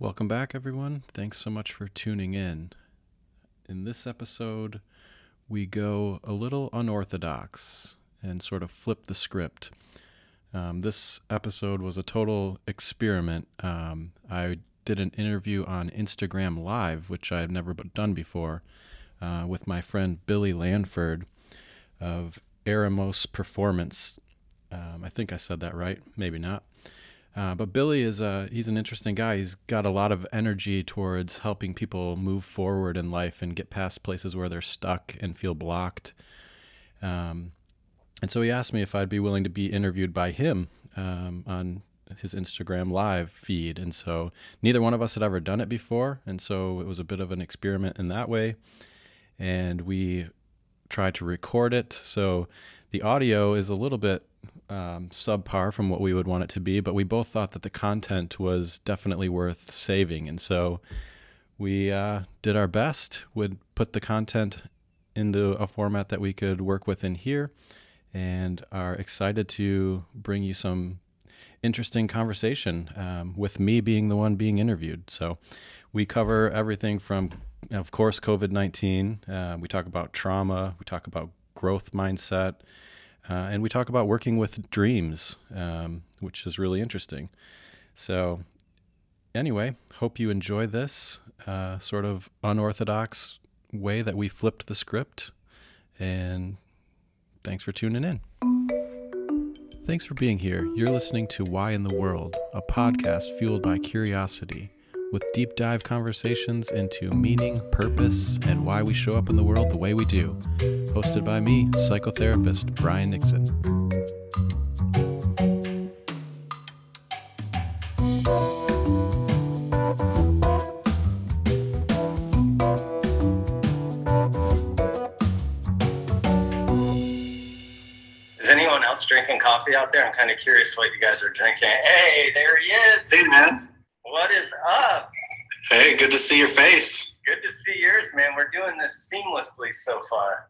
Welcome back, everyone. Thanks so much for tuning in. In this episode, we go a little unorthodox and sort of flip the script. Um, this episode was a total experiment. Um, I did an interview on Instagram Live, which I had never done before, uh, with my friend Billy Lanford of Eremos Performance. Um, I think I said that right, maybe not. Uh, but Billy is a he's an interesting guy. He's got a lot of energy towards helping people move forward in life and get past places where they're stuck and feel blocked. Um, and so he asked me if I'd be willing to be interviewed by him um, on his Instagram live feed. And so neither one of us had ever done it before, and so it was a bit of an experiment in that way. And we tried to record it. So the audio is a little bit um, subpar from what we would want it to be, but we both thought that the content was definitely worth saving. And so we uh, did our best, would put the content into a format that we could work with in here, and are excited to bring you some interesting conversation um, with me being the one being interviewed. So we cover everything from, of course, COVID 19. Uh, we talk about trauma, we talk about growth mindset. Uh, and we talk about working with dreams, um, which is really interesting. So, anyway, hope you enjoy this uh, sort of unorthodox way that we flipped the script. And thanks for tuning in. Thanks for being here. You're listening to Why in the World, a podcast fueled by curiosity with deep dive conversations into meaning, purpose, and why we show up in the world the way we do. Hosted by me, psychotherapist Brian Nixon. Is anyone else drinking coffee out there? I'm kind of curious what you guys are drinking. Hey, there he is. Hey, man. What is up? Hey, good to see your face. Good to see yours, man. We're doing this seamlessly so far.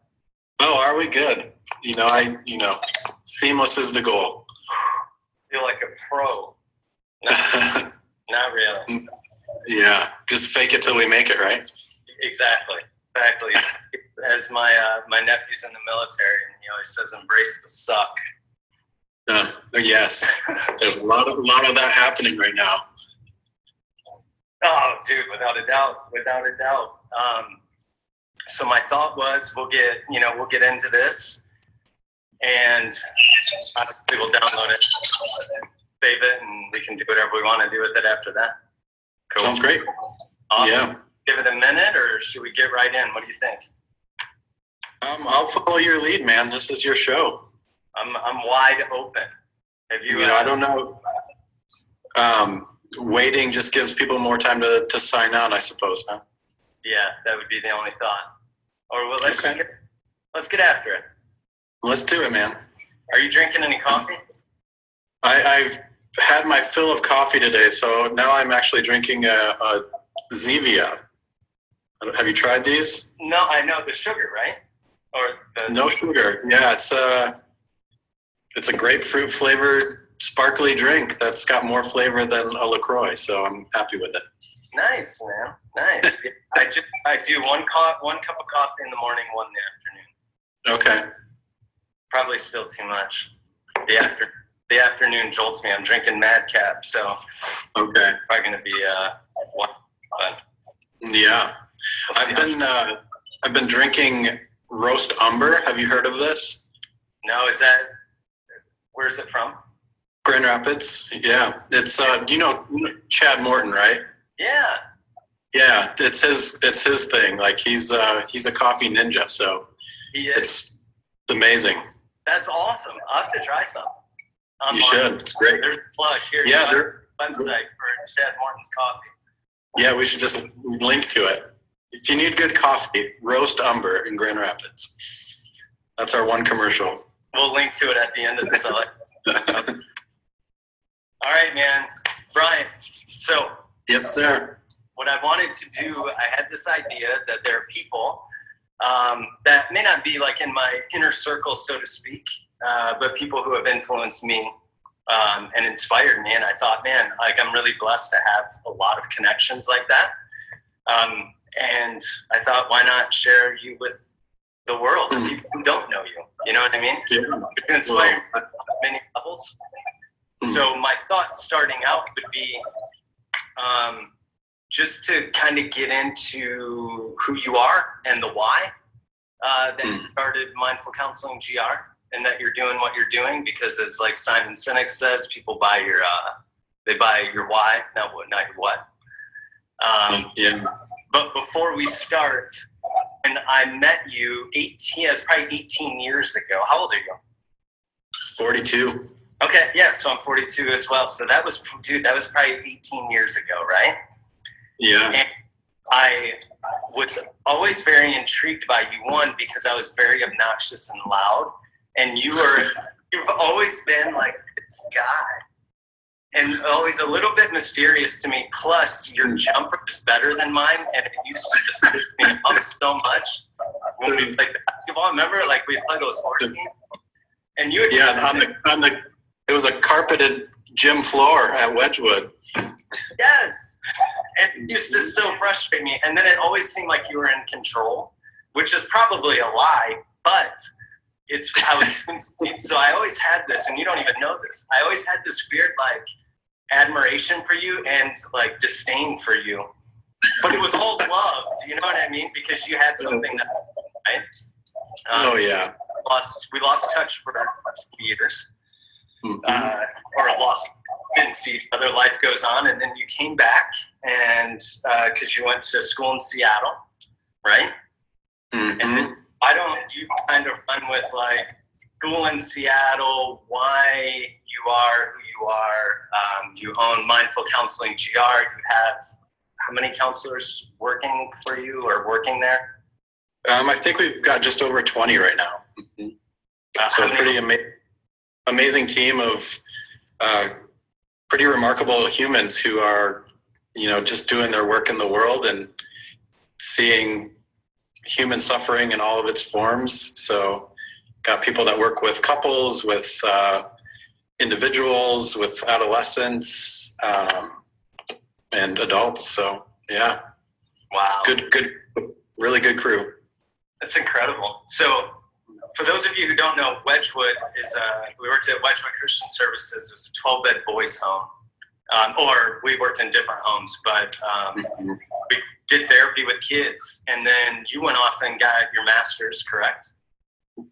Oh, are we good? You know, I, you know, seamless is the goal. Feel like a pro. Not, not really. yeah, just fake it till we make it, right? Exactly. Exactly. As my uh, my nephew's in the military, and he always says, "Embrace the suck." Uh, yes, there's a lot of a lot of that happening right now. Oh, dude, without a doubt, without a doubt. Um, so my thought was, we'll get, you know, we'll get into this, and obviously we'll download it, save it, and we can do whatever we want to do with it after that. Cool. Sounds great. Awesome. Yeah. Give it a minute, or should we get right in? What do you think? Um, I'll follow your lead, man. This is your show. I'm I'm wide open. Have you? You know, I don't know. Um, waiting just gives people more time to, to sign on, I suppose, huh? Yeah, that would be the only thought. Or well, let's Okay. get let's get after it. Let's do it, man. Are you drinking any coffee? I, I've had my fill of coffee today, so now I'm actually drinking a, a Zevia. Have you tried these? No, I know the sugar, right? Or the No sugar. Yeah, it's a it's a grapefruit flavored sparkly drink that's got more flavor than a Lacroix. So I'm happy with it. Nice, man. Nice. I just I do one co- one cup of coffee in the morning, one in the afternoon. Okay. Probably still too much. The after the afternoon jolts me. I'm drinking Madcap, so Okay. probably gonna be uh one. But Yeah. I've been uh, I've been drinking roast umber. Have you heard of this? No, is that where's it from? Grand Rapids. Yeah. It's uh, you know Chad Morton, right? Yeah. Yeah, it's his it's his thing. Like he's uh he's a coffee ninja, so He is. it's amazing. That's awesome. I'll have to try some. You Online. should. It's great. There's a plug here. Yeah, there, website for Chad Morton's coffee. yeah, we should just link to it. If you need good coffee, roast umber in Grand Rapids. That's our one commercial. We'll link to it at the end of. I like All right, man. Brian, so yes, sir. what I wanted to do, I had this idea that there are people um, that may not be like in my inner circle, so to speak, uh, but people who have influenced me um, and inspired me. And I thought, man, like I'm really blessed to have a lot of connections like that. Um, and I thought, why not share you with the world, people who don't know you? You know what I mean? Yeah. Can inspire Well, many levels. So my thought starting out would be um, just to kind of get into who you are and the why uh, that you Mm. started Mindful Counseling GR and that you're doing what you're doing because as like Simon Sinek says, people buy your uh, they buy your why, not what, not your what. Um, yeah. but before we start, and I met you 18, it's probably 18 years ago. How old are you? 42. Okay, yeah, so I'm 42 as well. So that was, dude, that was probably 18 years ago, right? Yeah. I was always very intrigued by you, one, because I was very obnoxious and loud. And you were, you've always been like this guy. And always a little bit mysterious to me. Plus, your hmm. jumper is better than mine, and it used to just piss me off so much when we played basketball. Remember, like we played those horse hmm. games, and you would Yeah. On the, on the, it was a carpeted gym floor at Wedgwood. Yes. It used to so frustrate me. And then it always seemed like you were in control, which is probably a lie, but it's how it seems to me. So I always had this, and you don't even know this. I always had this weird like admiration for you and like disdain for you. But it was all love. Do you know what I mean? Because you had something that right? Um, Oh, yeah. lost we lost touch for years Mhm. uh, or lost didn't see each other. Life goes on, and then you came back, and because you went to school in Seattle, right? Mhm. And then I don't. You kind of run with like school in Seattle, why you are who you are. Um, you own Mindful Counseling GR. You have how many counselors working for you or working there? Um, I think we've got just over 20 right now. Mhm. Uh, So how a many- pretty ama- amazing team of uh, pretty remarkable humans who are, you know, just doing their work in the world and seeing human suffering in all of its forms. So got people that work with couples, with uh, individuals, with adolescents, um, and adults. So yeah, wow. good, good, really good crew. That's incredible. So, for those of you who don't know, Wedgwood is a, we worked at Wedgwood Christian Services. It was a 12 bed boys' home. Um, or we worked in different homes, but um, we did therapy with kids. And then you went off and got your master's, correct?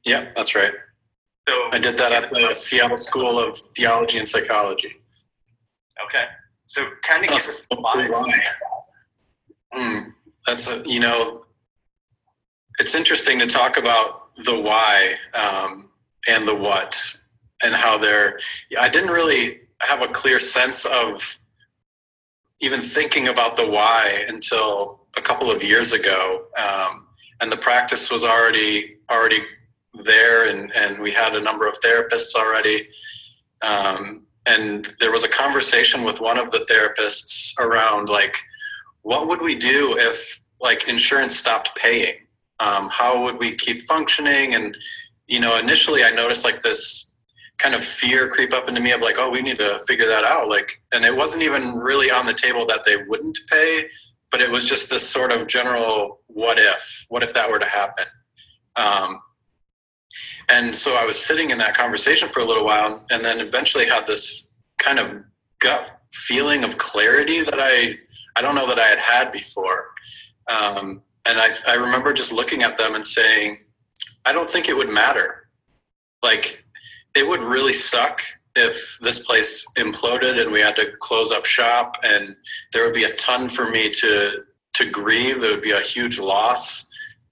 Yeah, that's right. So, I did that at the Seattle School of Theology and Psychology. okay. So, kind of give us the why. Hmm, that's a, you know, it's interesting to talk about the why um, and the what and how they're. I didn't really have a clear sense of even thinking about the why until a couple of years ago, um, and the practice was already already there, and and we had a number of therapists already. Um, and there was a conversation with one of the therapists around like what would we do if like insurance stopped paying um, how would we keep functioning? And you know initially i noticed like this kind of fear creep up into me of like oh we need to figure that out. Like and it wasn't even really on the table that they wouldn't pay but it was just this sort of general what if what if that were to happen? Um, and so i was sitting in that conversation for a little while and then eventually had this kind of gut feeling of clarity that i I don't know that I had had before. Um, and I, I remember just looking at them and saying, I don't think it would matter. Like, it would really suck if this place imploded and we had to close up shop, and there would be a ton for me to to grieve. It would be a huge loss.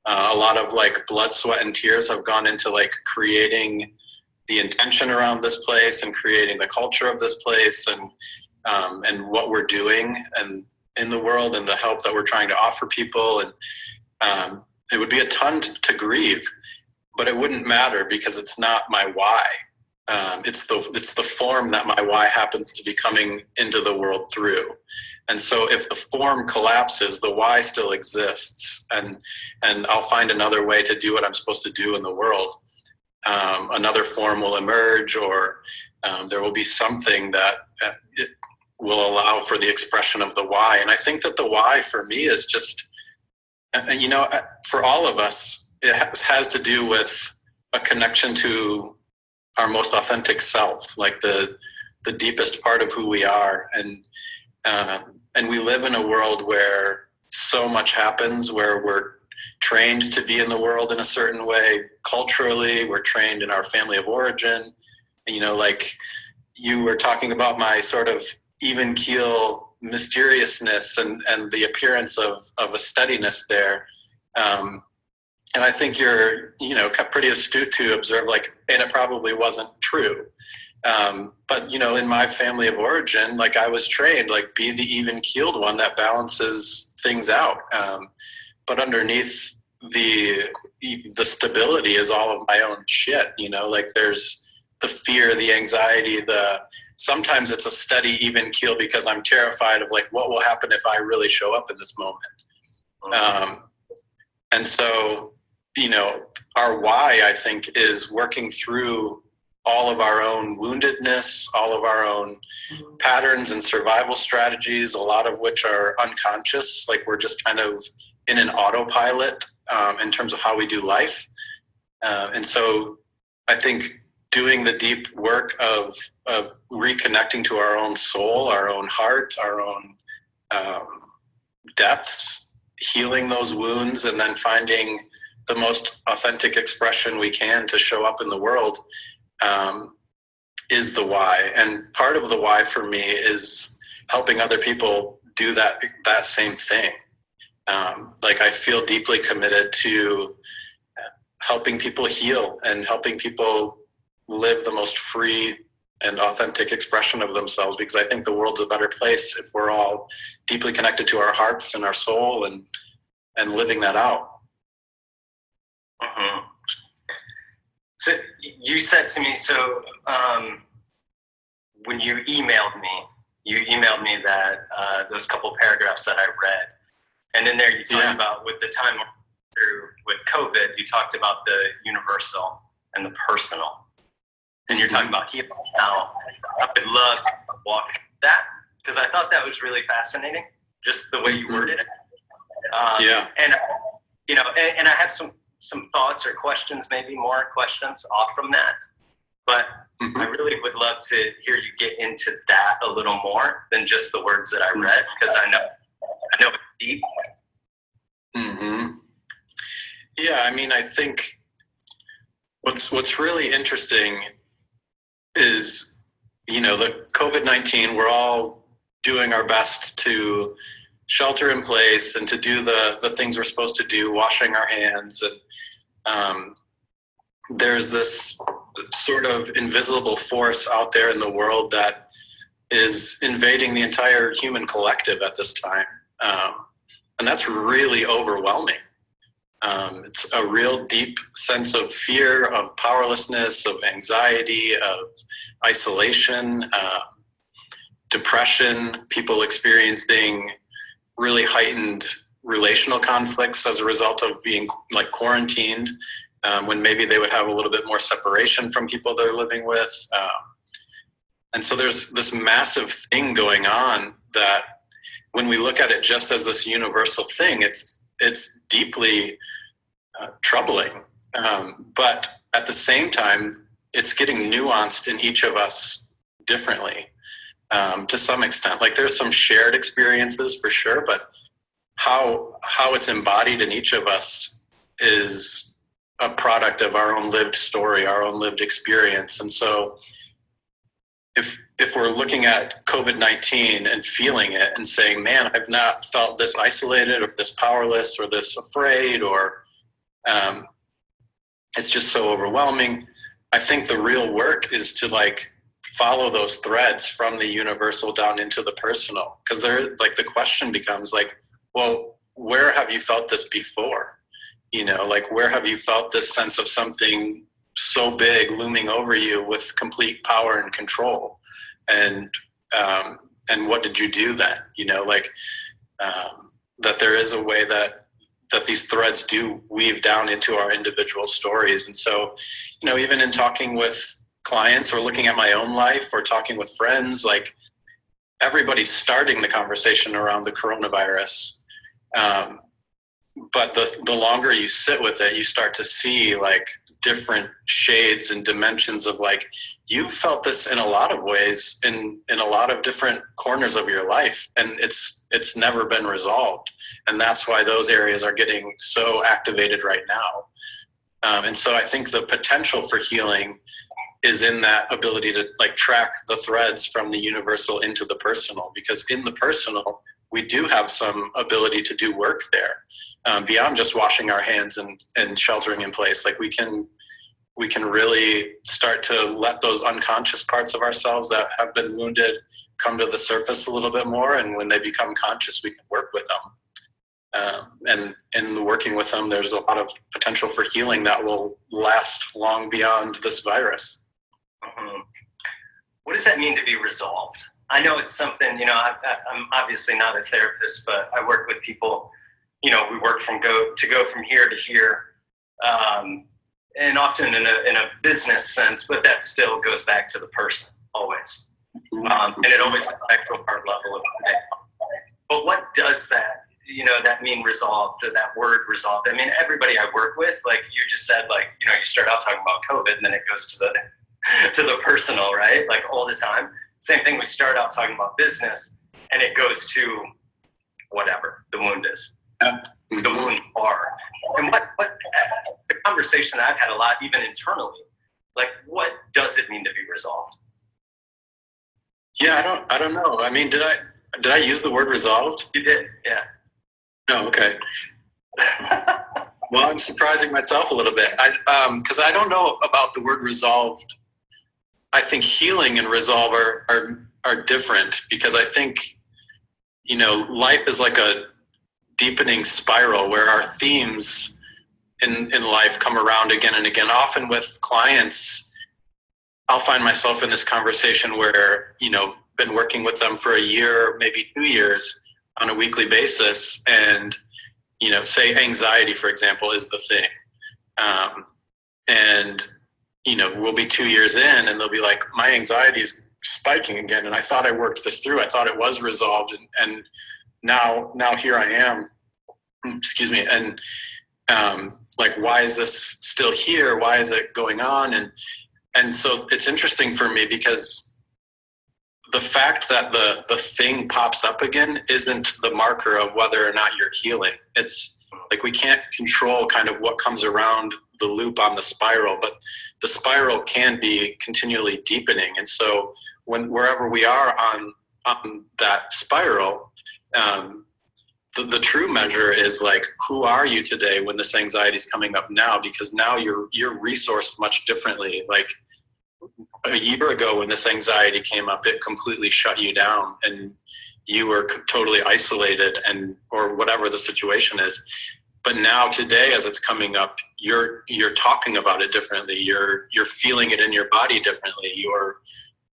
Uh, a lot of like blood, sweat, and tears have gone into like creating the intention around this place and creating the culture of this place and um, and what we're doing and in the world and the help that we're trying to offer people. And um, it would be a ton to, to grieve but it wouldn't matter because it's not my why. Um, it's the it's the form that my why happens to be coming into the world through. And so if the form collapses the why still exists. And and i'll find another way to do what i'm supposed to do in the world. Um, another form will emerge or um, there will be something that uh, will allow for the expression of the why. And I think that the why for me is just, and you know, uh, for all of us, it has, has to do with a connection to our most authentic self, like the the deepest part of who we are. And um, and we live in a world where so much happens, where we're trained to be in the world in a certain way culturally. We're trained in our family of origin. and, You know, like you were talking about my sort of even keel mysteriousness and, and the appearance of, of a steadiness there. Um, and I think you're, you know, pretty astute to observe like, and it probably wasn't true. Um, but you know, in my family of origin, like I was trained, like be the even keeled one that balances things out. Um, but underneath the the stability is all of my own shit. You know, like there's the fear, the anxiety, the sometimes it's a steady even keel because I'm terrified of like what will happen if I really show up in this moment. Um, and so, you know, our why I think is working through all of our own woundedness, all of our own patterns and survival strategies, a lot of which are unconscious. Like we're just kind of in an autopilot um, in terms of how we do life. Uh, and so I think doing the deep work of, of reconnecting to our own soul, our own heart, our own um, depths, healing those wounds, and then finding the most authentic expression we can to show up in the world um, is the why. And part of the why for me is helping other people do that that same thing. Um, like I feel deeply committed to helping people heal and helping people live the most free and authentic expression of themselves because I think the world's a better place if we're all deeply connected to our hearts and our soul and and living that out. Mm-hmm. So you said to me, so um, when you emailed me, you emailed me that uh, those couple paragraphs that I read, and in there you talked yeah. about with the time through with COVID, you talked about the universal and the personal and you're talking about healing now. I would love to walk that because I thought that was really fascinating, just the way you mm-hmm. worded it. Um, yeah. And you know, and, and, I have some some thoughts or questions, maybe more questions off from that. But mm-hmm. I really would love to hear you get into that a little more than just the words that I mm-hmm. read because I know I know it's deep. Hmm. Yeah, I mean, I think what's what's really interesting is you know the covid-19 we're all doing our best to shelter in place and to do the the things we're supposed to do washing our hands. And um, there's this sort of invisible force out there in the world that is invading the entire human collective at this time. Um, and that's really overwhelming um, it's a real deep sense of fear, of powerlessness, of anxiety, of isolation, uh, depression, people experiencing really heightened relational conflicts as a result of being like quarantined um, when maybe they would have a little bit more separation from people they're living with. Um, and so there's this massive thing going on that when we look at it just as this universal thing, it's it's deeply uh, troubling. Um, but at the same time, it's getting nuanced in each of us differently um, to some extent. Like there's some shared experiences for sure, but how how it's embodied in each of us is a product of our own lived story, our own lived experience, and so if if we're looking at COVID nineteen and feeling it and saying, "Man, I've not felt this isolated or this powerless or this afraid or um, it's just so overwhelming," I think the real work is to like follow those threads from the universal down into the personal because there like the question becomes like, well, where have you felt this before? You know, like where have you felt this sense of something so big looming over you with complete power and control. And um, and what did you do then? You know like um, that there is a way that that these threads do weave down into our individual stories. And so you know even in talking with clients or looking at my own life or talking with friends, like everybody's starting the conversation around the coronavirus. Um, but the, the longer you sit with it, you start to see like different shades and dimensions of like you've felt this in a lot of ways in in a lot of different corners of your life and it's it's never been resolved. And that's why those areas are getting so activated right now. Um, and so i think the potential for healing is in that ability to like track the threads from the universal into the personal because in the personal we do have some ability to do work there um, beyond just washing our hands and, and sheltering in place like we can we can really start to let those unconscious parts of ourselves that have been wounded come to the surface a little bit more and when they become conscious we can work with them um, and in working with them there's a lot of potential for healing that will last long beyond this virus Mhm. What does that mean to be resolved? I know it's something, you know, I, I'm obviously not a therapist, but I work with people, you know, we work from go to go from here to here. Um, and often in a, in a business sense, but that still goes back to the person always. Um, and it always goes back to a heart level of But what does that, you know, that mean resolved or that word resolved? I mean, everybody I work with, like you just said, like, you know, you start out talking about COVID and then it goes to the to the personal, right? Like all the time. Same thing. We start out talking about business, and it goes to whatever the wound is. The wound are, and what what the conversation I've had a lot, even internally, like what does it mean to be resolved? yeah i don't i don't know. I mean did i did i use the word resolved? You did, yeah. no okay. Well i'm surprising myself a little bit. I um because i don't know about the word resolved. I think healing and resolve are are are different because i think you know life is like a deepening spiral where our themes in in life come around again and again often with clients. I'll find myself in this conversation where you know been working with them for a year maybe two years on a weekly basis and you know say anxiety for example is the thing. Um, and you know we'll be two years in and they'll be like my anxiety is spiking again and i thought i worked this through. I thought it was resolved and, and now now here i am excuse me and um, like why is this still here? Why is it going on? And and so it's interesting for me because the fact that the the thing pops up again isn't the marker of whether or not you're healing. It's like we can't control kind of what comes around the loop on the spiral but the spiral can be continually deepening. And so when wherever we are on on that spiral um, the, the true measure is like who are you today when this anxiety is coming up now? Because now you're you're resourced much differently. Like a year ago when this anxiety came up it completely shut you down and you were totally isolated and or whatever the situation is. But now today as it's coming up you're you're talking about it differently. You're you're feeling it in your body differently. You're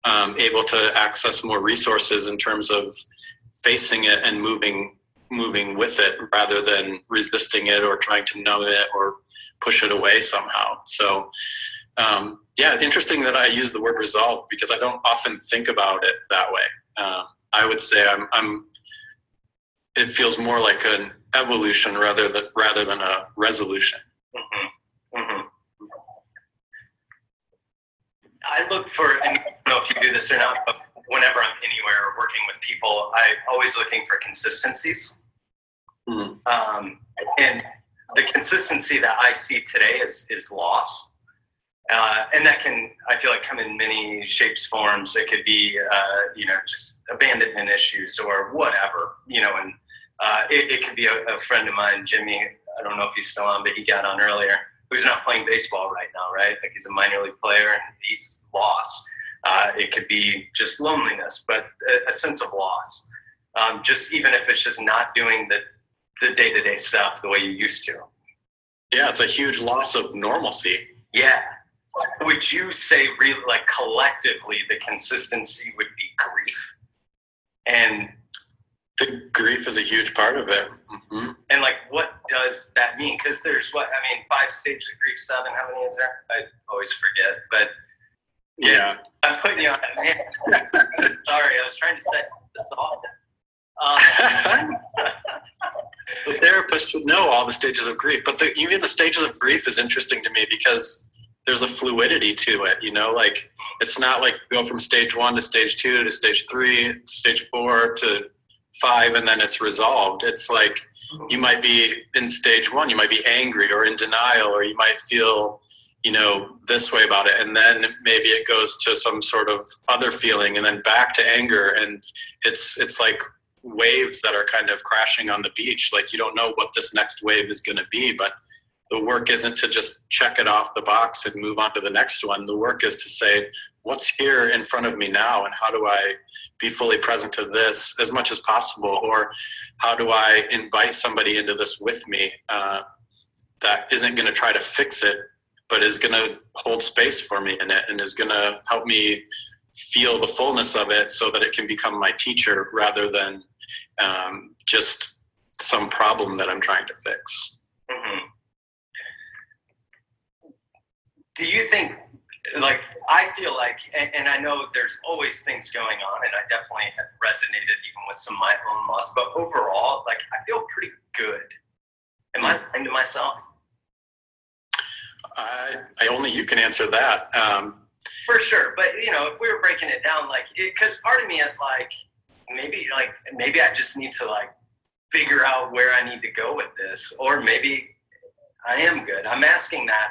um, able to access more resources in terms of facing it and moving moving with it rather than resisting it or trying to numb it or push it away somehow. So um, yeah interesting that i use the word resolve because i don't often think about it that way. Um, i would say i'm, I'm it feels more like an evolution rather than rather than a resolution. Hmm hmm I look for, I don't know if you do this or not, but whenever I'm anywhere or working with people, I'm always looking for consistencies. Mhm. Um, and the consistency that I see today is is loss. Uh, and that can, I feel like, come in many shapes, forms. It could be, uh, you know, just abandonment issues or whatever, you know, and uh, it, it could be a, a friend of mine, Jimmy. I don't know if he's still on, but he got on earlier. Who's not playing baseball right now, right? Like he's a minor league player and he's lost. Uh, it could be just loneliness, but a, a sense of loss. Um, just even if it's just not doing the the day to day stuff the way you used to. yeah it's a huge loss of normalcy Yeah. Would you say, really, like collectively, the consistency would be grief, and the grief is a huge part of it hmm and like what does that mean? Because there's what I mean, five stages of grief, seven. How many is there? I always forget, but Yeah. I'm putting you on. Man. Sorry, I was trying to set this off. Um, the therapist should know all the stages of grief, but the, even the stages of grief is interesting to me because there's a fluidity to it. You know, like it's not like go from stage one to stage two to stage three, stage four to five, and then it's resolved. It's like you might be in stage one, you might be angry or in denial, or you might feel you know this way about it. And then maybe it goes to some sort of other feeling and then back to anger. And it's it's like waves that are kind of crashing on the beach. Like you don't know what this next wave is going to be but the work isn't to just check it off the box and move on to the next one. The work is to say what's here in front of me now? And how do i be fully present to this as much as possible? Or how do i invite somebody into this with me uh, that isn't going to try to fix it but is going to hold space for me in it and is going to help me feel the fullness of it so that it can become my teacher rather than um, just some problem that I'm trying to fix. mhm. Do you think, like, I feel like, and, and I know there's always things going on, and I definitely have resonated even with some of my own loss, but overall, like, I feel pretty good. Am I lying to myself? I, I only you can answer that. Um, For sure, but you know, if we were breaking it down, like, because part of me is like, maybe, like, maybe I just need to like figure out where I need to go with this, or maybe I am good. I'm asking that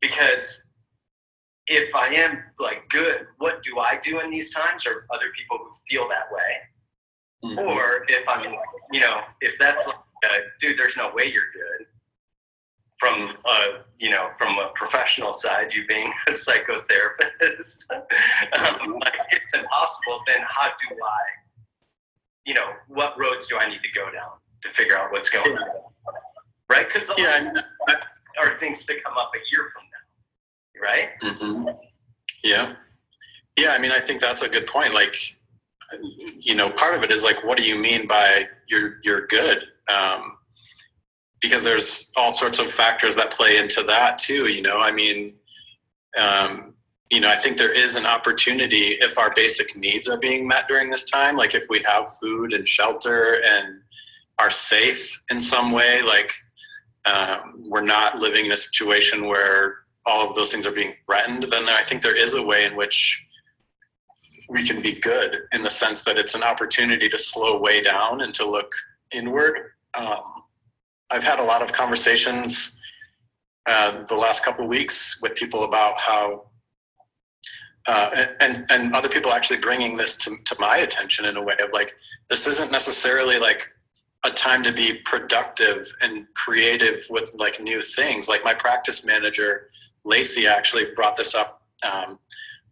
because if I am like good, what do I do in these times, or other people who feel that way, or if I'm, you know, if that's like, uh, dude, there's no way you're good. From uh, you know, from a professional side, you being a psychotherapist, um, like it's impossible. Then how do I, you know, what roads do I need to go down to figure out what's going on, right? Because yeah, I mean, are things to come up a year from now, right? hmm Yeah. Yeah, I mean, I think that's a good point. Like, you know, part of it is like, what do you mean by you're you're good? Um, because there's all sorts of factors that play into that too. You know, I mean, um, you know, I think there is an opportunity if our basic needs are being met during this time. Like, if we have food and shelter and are safe in some way, like um, we're not living in a situation where all of those things are being threatened, then I think there is a way in which we can be good in the sense that it's an opportunity to slow way down and to look inward. Um, I've had a lot of conversations uh, the last couple of weeks with people about how, uh, and and other people actually bringing this to to my attention in a way of like this isn't necessarily like a time to be productive and creative with like new things. Like my practice manager, Lacey, actually brought this up um,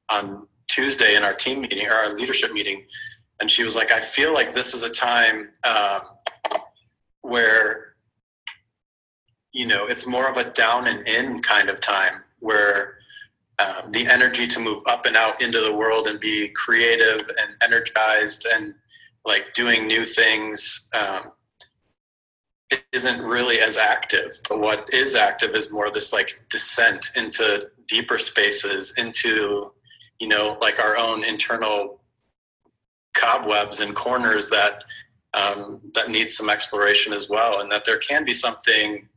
on Tuesday in our team meeting or our leadership meeting, and she was like, "I feel like this is a time um, where you know it's more of a down and in kind of time where." Um, the energy to move up and out into the world and be creative and energized and like doing new things um, isn't really as active but what is active is more of this like descent into deeper spaces into you know like our own internal cobwebs and corners that um, that need some exploration as well and that there can be something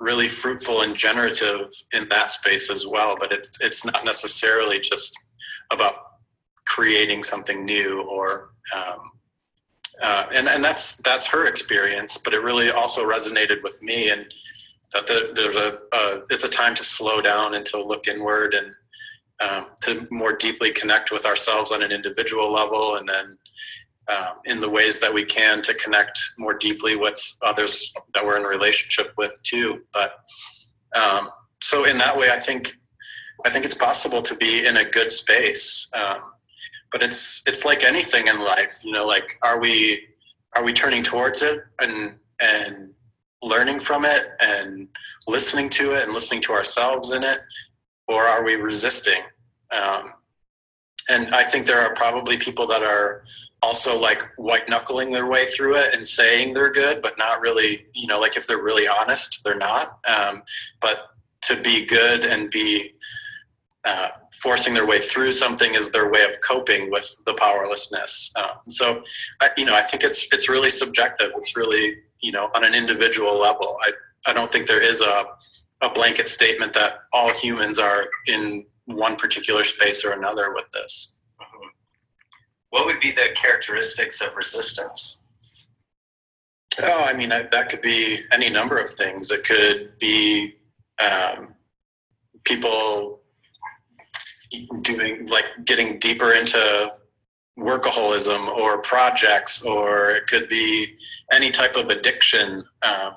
really fruitful and generative in that space as well but it's it's not necessarily just about creating something new or um, uh, and and that's that's her experience but it really also resonated with me and that the, there's a uh, it's a time to slow down and to look inward and um, to more deeply connect with ourselves on an individual level and then um, in the ways that we can to connect more deeply with others that we're in relationship with too. But um, so in that way i think i think it's possible to be in a good space um, but it's it's like anything in life you know like are we are we turning towards it and and learning from it and listening to it and listening to ourselves in it or are we resisting? Um, and i think there are probably people that are also like white knuckling their way through it and saying they're good but not really you know like if they're really honest they're not um, but to be good and be uh, forcing their way through something is their way of coping with the powerlessness. Uh, so, I, you know, I think it's it's really subjective. It's really you know on an individual level. I I don't think there is a a blanket statement that all humans are in one particular space or another with this. Mhm. What would be the characteristics of resistance? Oh, I mean, I, that could be any number of things. It could be um, people doing like getting deeper into workaholism or projects, or it could be any type of addiction uh,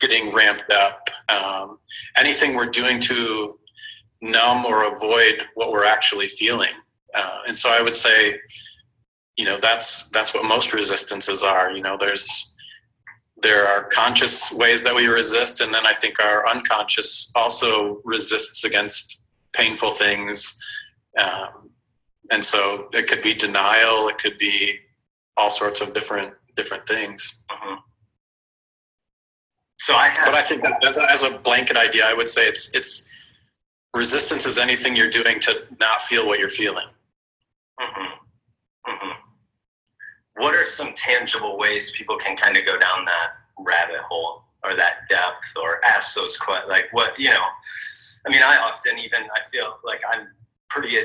getting ramped up. Um, anything we're doing to numb or avoid what we're actually feeling. Uh, and so I would say, you know, that's that's what most resistances are. You know, there's there are conscious ways that we resist, and then I think our unconscious also resists against painful things. Um, and so it could be denial, it could be all sorts of different different things. Mhm. So I have. But I think that as a, as a blanket idea, I would say it's it's resistance is anything you're doing to not feel what you're feeling. Mhm. Mhm. What are some tangible ways people can kind of go down that rabbit hole or that depth or ask those questions? Like, what, you know, I mean, I often even, I feel like I'm pretty uh,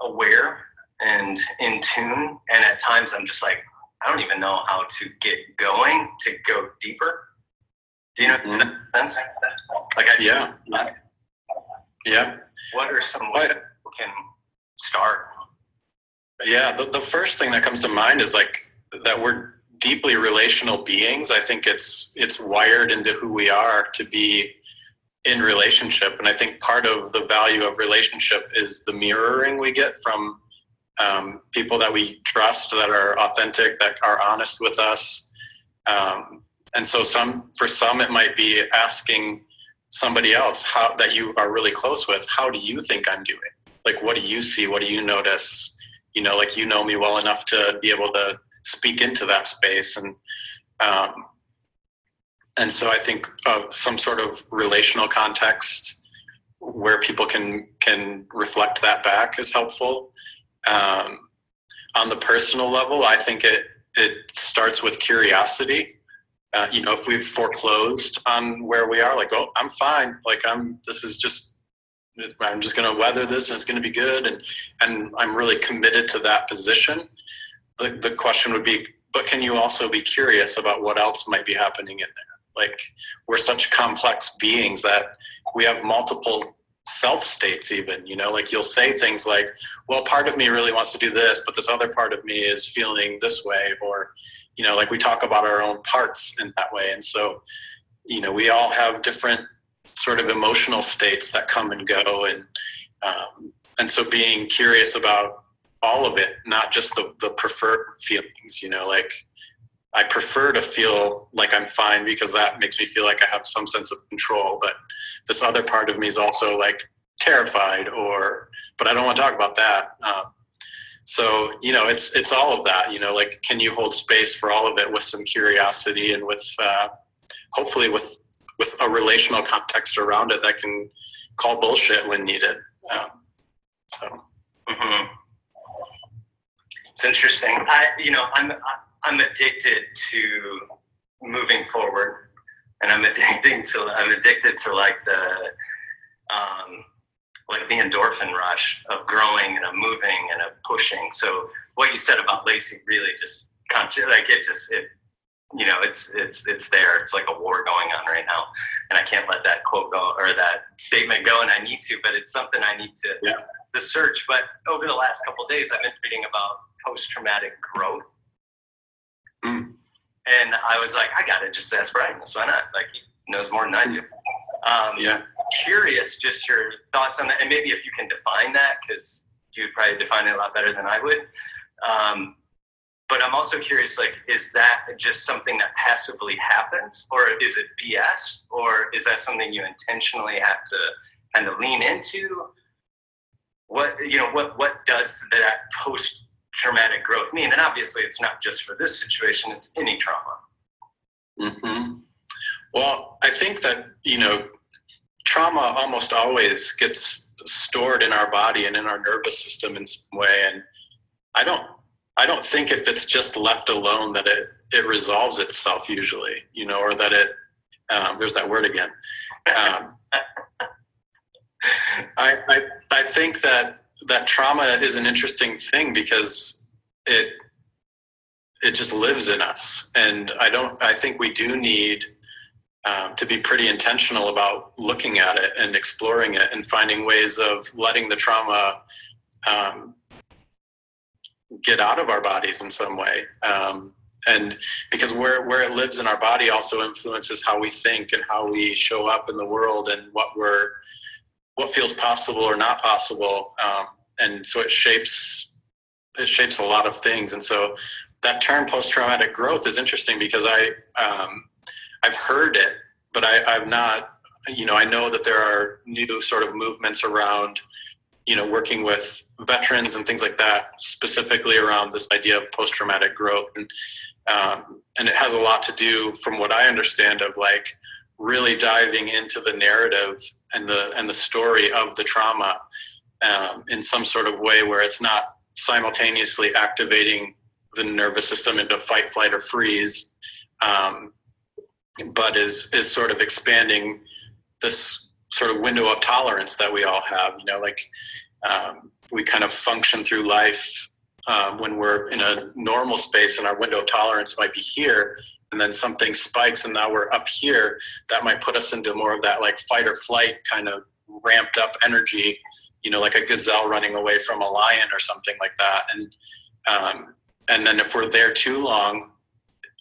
aware and in tune. And at times I'm just like, I don't even know how to get going to go deeper. Do you know, does that make sense? Like, I, Yeah. Yeah. what are some ways people can start? Yeah, the, the first thing that comes to mind is like that we're deeply relational beings. I think it's it's wired into who we are to be in relationship, and I think part of the value of relationship is the mirroring we get from um, people that we trust, that are authentic, that are honest with us. Um, and so, some for some, it might be asking somebody else how that you are really close with, how do you think I'm doing? Like, what do you see? What do you notice? you know like you know me well enough to be able to speak into that space and um, and so i think of some sort of relational context where people can can reflect that back is helpful um, on the personal level i think it it starts with curiosity uh, you know if we've foreclosed on where we are like oh i'm fine like i'm this is just I'm just going to weather this and it's going to be good. And, and I'm really committed to that position. The, the question would be, but can you also be curious about what else might be happening in there? Like we're such complex beings that we have multiple self states even, you know, like you'll say things like, well, part of me really wants to do this, but this other part of me is feeling this way. Or, you know, like we talk about our own parts in that way. And so, you know, we all have different sort of emotional states that come and go. And um, and so being curious about all of it not just the, the preferred feelings you know like i prefer to feel like i'm fine because that makes me feel like i have some sense of control. But this other part of me is also like terrified or but i don't want to talk about that. Um, so you know it's it's all of that you know like can you hold space for all of it with some curiosity and with uh, hopefully with with a relational context around it that can call bullshit when needed. Um, so hmm It's interesting. I, you know, I'm I'm addicted to moving forward, and I'm addicted to I'm addicted to like the um, like the endorphin rush of growing and of moving and of pushing. So what you said about Lacey really just like it just it you know it's it's it's there it's like a war going on right now and i can't let that quote go or that statement go and i need to but it's something i need to Yeah. to search but over the last couple of days i've been reading about post-traumatic growth Mm. and i was like i gotta just ask brian this why not like he knows more than i do um, yeah, curious just your thoughts on that and maybe if you can define that because you would probably define it a lot better than i would. Um, but i'm also curious like is that just something that passively happens or is it bs or is that something you intentionally have to kind of lean into? What you know what what does that post traumatic growth mean? And obviously it's not just for this situation it's any trauma. Hmm Well, I think that you know, trauma almost always gets stored in our body and in our nervous system in some way. And I don't, I don't think if it's just left alone that it, it resolves itself usually, you know, or that it, um, there's that word again. Um, I, I, I think that that trauma is an interesting thing because it it just lives in us and i don't i think we do need um, to be pretty intentional about looking at it and exploring it and finding ways of letting the trauma um, get out of our bodies in some way. Um, and because where, where it lives in our body also influences how we think and how we show up in the world and what we're what feels possible or not possible. Um, and so it shapes it shapes a lot of things. And so that term post-traumatic growth is interesting because i um, i've heard it but I, i've not you know i know that there are new sort of movements around you know working with veterans and things like that specifically around this idea of post-traumatic growth. And um, and it has a lot to do from what i understand of like really diving into the narrative and the and the story of the trauma um, in some sort of way where it's not simultaneously activating the nervous system into fight, flight, or freeze, um, but is is sort of expanding this sort of window of tolerance that we all have. You know, like um, we kind of function through life um, when we're in a normal space, and our window of tolerance might be here, and then something spikes, and now we're up here. That might put us into more of that like fight or flight kind of ramped up energy you know, like a gazelle running away from a lion or something like that. And um, and then if we're there too long,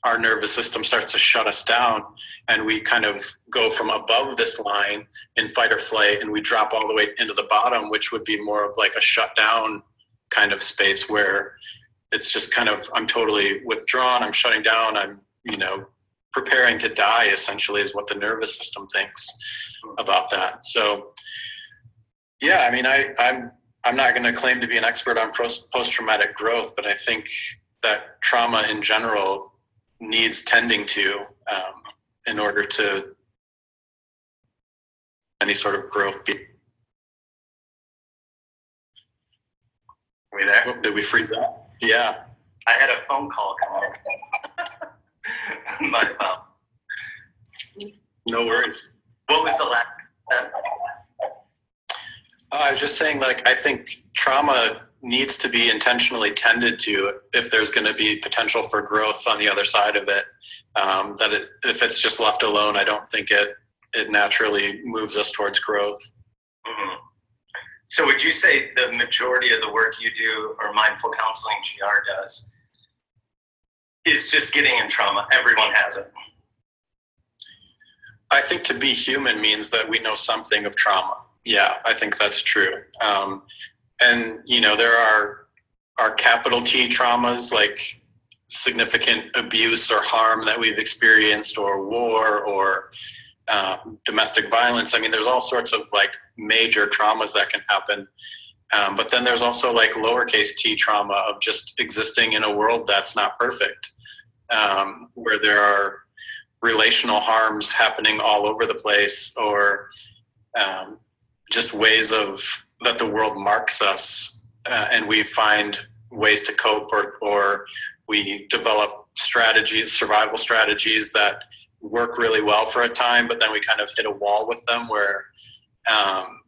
our nervous system starts to shut us down, and we kind of go from above this line in fight or flight, and we drop all the way into the bottom, which would be more of like a shutdown kind of space where it's just kind of I'm totally withdrawn, I'm shutting down, I'm you know preparing to die essentially is what the nervous system thinks about that. So yeah, I mean, I, I'm I'm not going to claim to be an expert on post traumatic growth, but I think that trauma in general needs tending to um, in order to any sort of growth. Are we there? Did we freeze up? Yeah. I had a phone call come in. My fault. No worries. What was the last? Uh, I was just saying, like, I think trauma needs to be intentionally tended to if there's going to be potential for growth on the other side of it. Um, that it, if it's just left alone, I don't think it it naturally moves us towards growth. Mm-hmm. So, would you say the majority of the work you do, or mindful counseling GR does, is just getting in trauma? Everyone has it. I think to be human means that we know something of trauma. Yeah, I think that's true. Um, and you know, there are are capital T traumas like significant abuse or harm that we've experienced, or war, or uh, domestic violence. I mean, there's all sorts of like major traumas that can happen. Um, but then there's also like lowercase t trauma of just existing in a world that's not perfect, um, where there are relational harms happening all over the place, or um, just ways of that the world marks us uh, and we find ways to cope or, or we develop strategies survival strategies that work really well for a time but then we kind of hit a wall with them where um,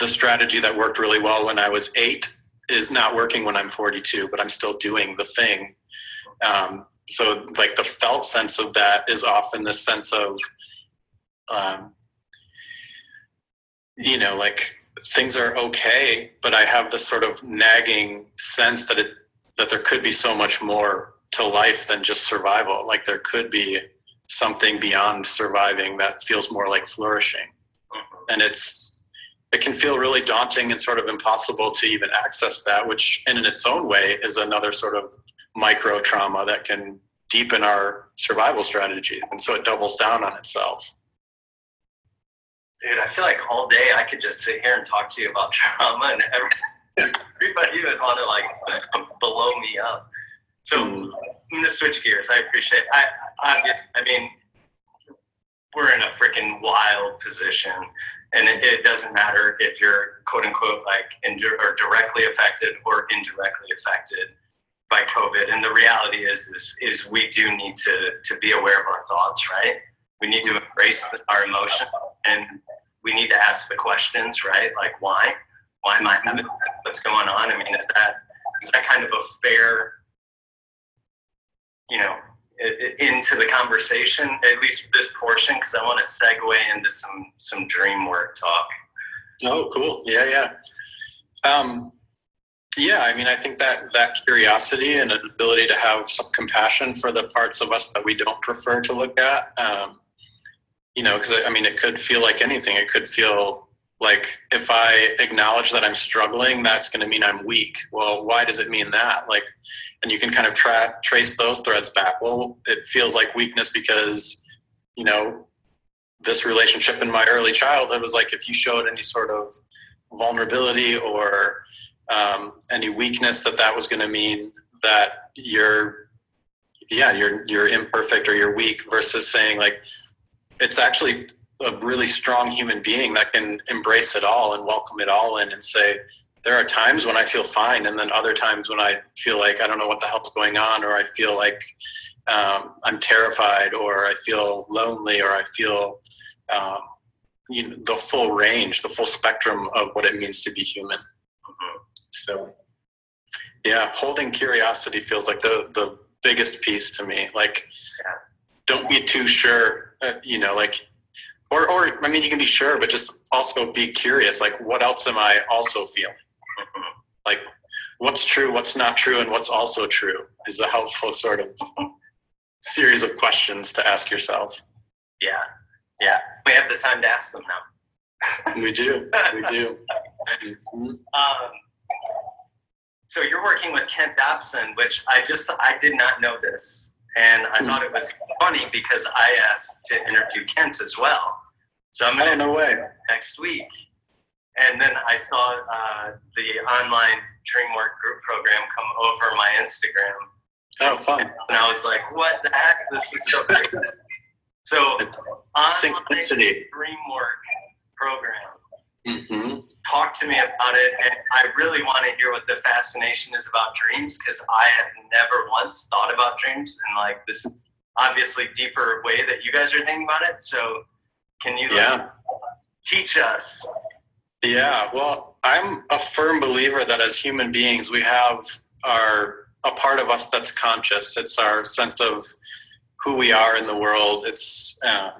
the strategy that worked really well when i was eight is not working when i'm 42 but i'm still doing the thing. Um, so like the felt sense of that is often the sense of um, you know, like things are okay, but I have this sort of nagging sense that it that there could be so much more to life than just survival. Like there could be something beyond surviving that feels more like flourishing. Mm-hmm. And it's it can feel really daunting and sort of impossible to even access that, which in its own way is another sort of micro trauma that can deepen our survival strategy. And so it doubles down on itself. Dude, I feel like all day I could just sit here and talk to you about trauma and every, everybody would want to like blow me up. So I'm gonna switch gears. I appreciate. I, I I mean, we're in a freaking wild position. and it, it doesn't matter if you're quote unquote like indir- or directly affected or indirectly affected by COVID. And the reality is, is, is we do need to, to be aware of our thoughts, right? We need to embrace our emotion and we need to ask the questions, right? Like, why? Why am I having what's going on? I mean, is that, is that kind of a fair, you know, into the conversation, at least this portion, because I want to segue into some, some dream work talk. Oh, cool. Yeah, yeah. Um, yeah, I mean, I think that that curiosity and an ability to have some compassion for the parts of us that we don't prefer to look at, um, you know, because I mean, it could feel like anything. It could feel like if I acknowledge that I'm struggling, that's going to mean I'm weak. Well, why does it mean that? Like, and you can kind of tra- trace those threads back. Well, it feels like weakness because, you know, this relationship in my early childhood was like if you showed any sort of vulnerability or um, any weakness that that was going to mean that you're yeah you're you're imperfect or you're weak versus saying like it's actually a really strong human being that can embrace it all and welcome it all in and say there are times when I feel fine and then other times when I feel like I don't know what the hell's going on or I feel like um, I'm terrified or I feel lonely or I feel um, you know, the full range, the full spectrum of what it means to be human. So, yeah, holding curiosity feels like the the biggest piece to me. Like, don't be too sure. Uh, you know, like, or or I mean, you can be sure, but just also be curious. Like, what else am I also feeling? Like, what's true, what's not true, and what's also true is a helpful sort of series of questions to ask yourself. Yeah, yeah, we have the time to ask them now. we do, we do. Mm-hmm. Um, so you're working with Kent Dobson, which I just I did not know this, and I thought it was funny because I asked to interview Kent as well. So I'm gonna oh, no way next week, and then I saw uh, the online DreamWork group program come over my Instagram. Oh, fun! And I was like, "What the heck? This is so great!" so, synchronicity DreamWork program. Mm-hmm talk to me about it. And I really want to hear what the fascination is about dreams because I have never once thought about dreams in like this obviously deeper way that you guys are thinking about it. So can you yeah. Like, teach us? Yeah, well, I'm a firm believer that as human beings, we have our a part of us that's conscious. It's our sense of who we are in the world. It's uh,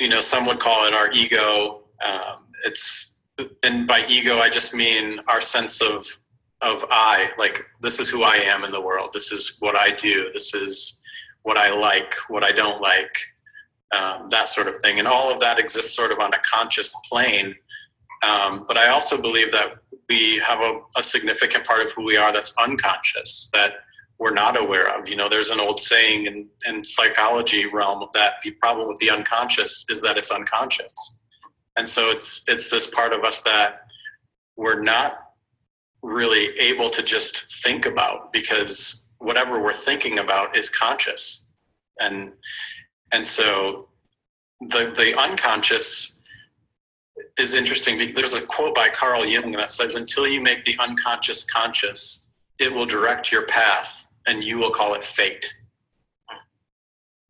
you know, some would call it our ego. Um, it's and by ego i just mean our sense of of i like this is who i am in the world. This is what i do. This is what i like what i don't like um, that sort of thing. And all of that exists sort of on a conscious plane. Um, but i also believe that we have a, a significant part of who we are that's unconscious that we're not aware of. You know there's an old saying in, in psychology realm that the problem with the unconscious is that it's unconscious and so it's it's this part of us that we're not really able to just think about because whatever we're thinking about is conscious. And and so the the unconscious is interesting. There's a quote by carl jung that says until you make the unconscious conscious it will direct your path and you will call it fate.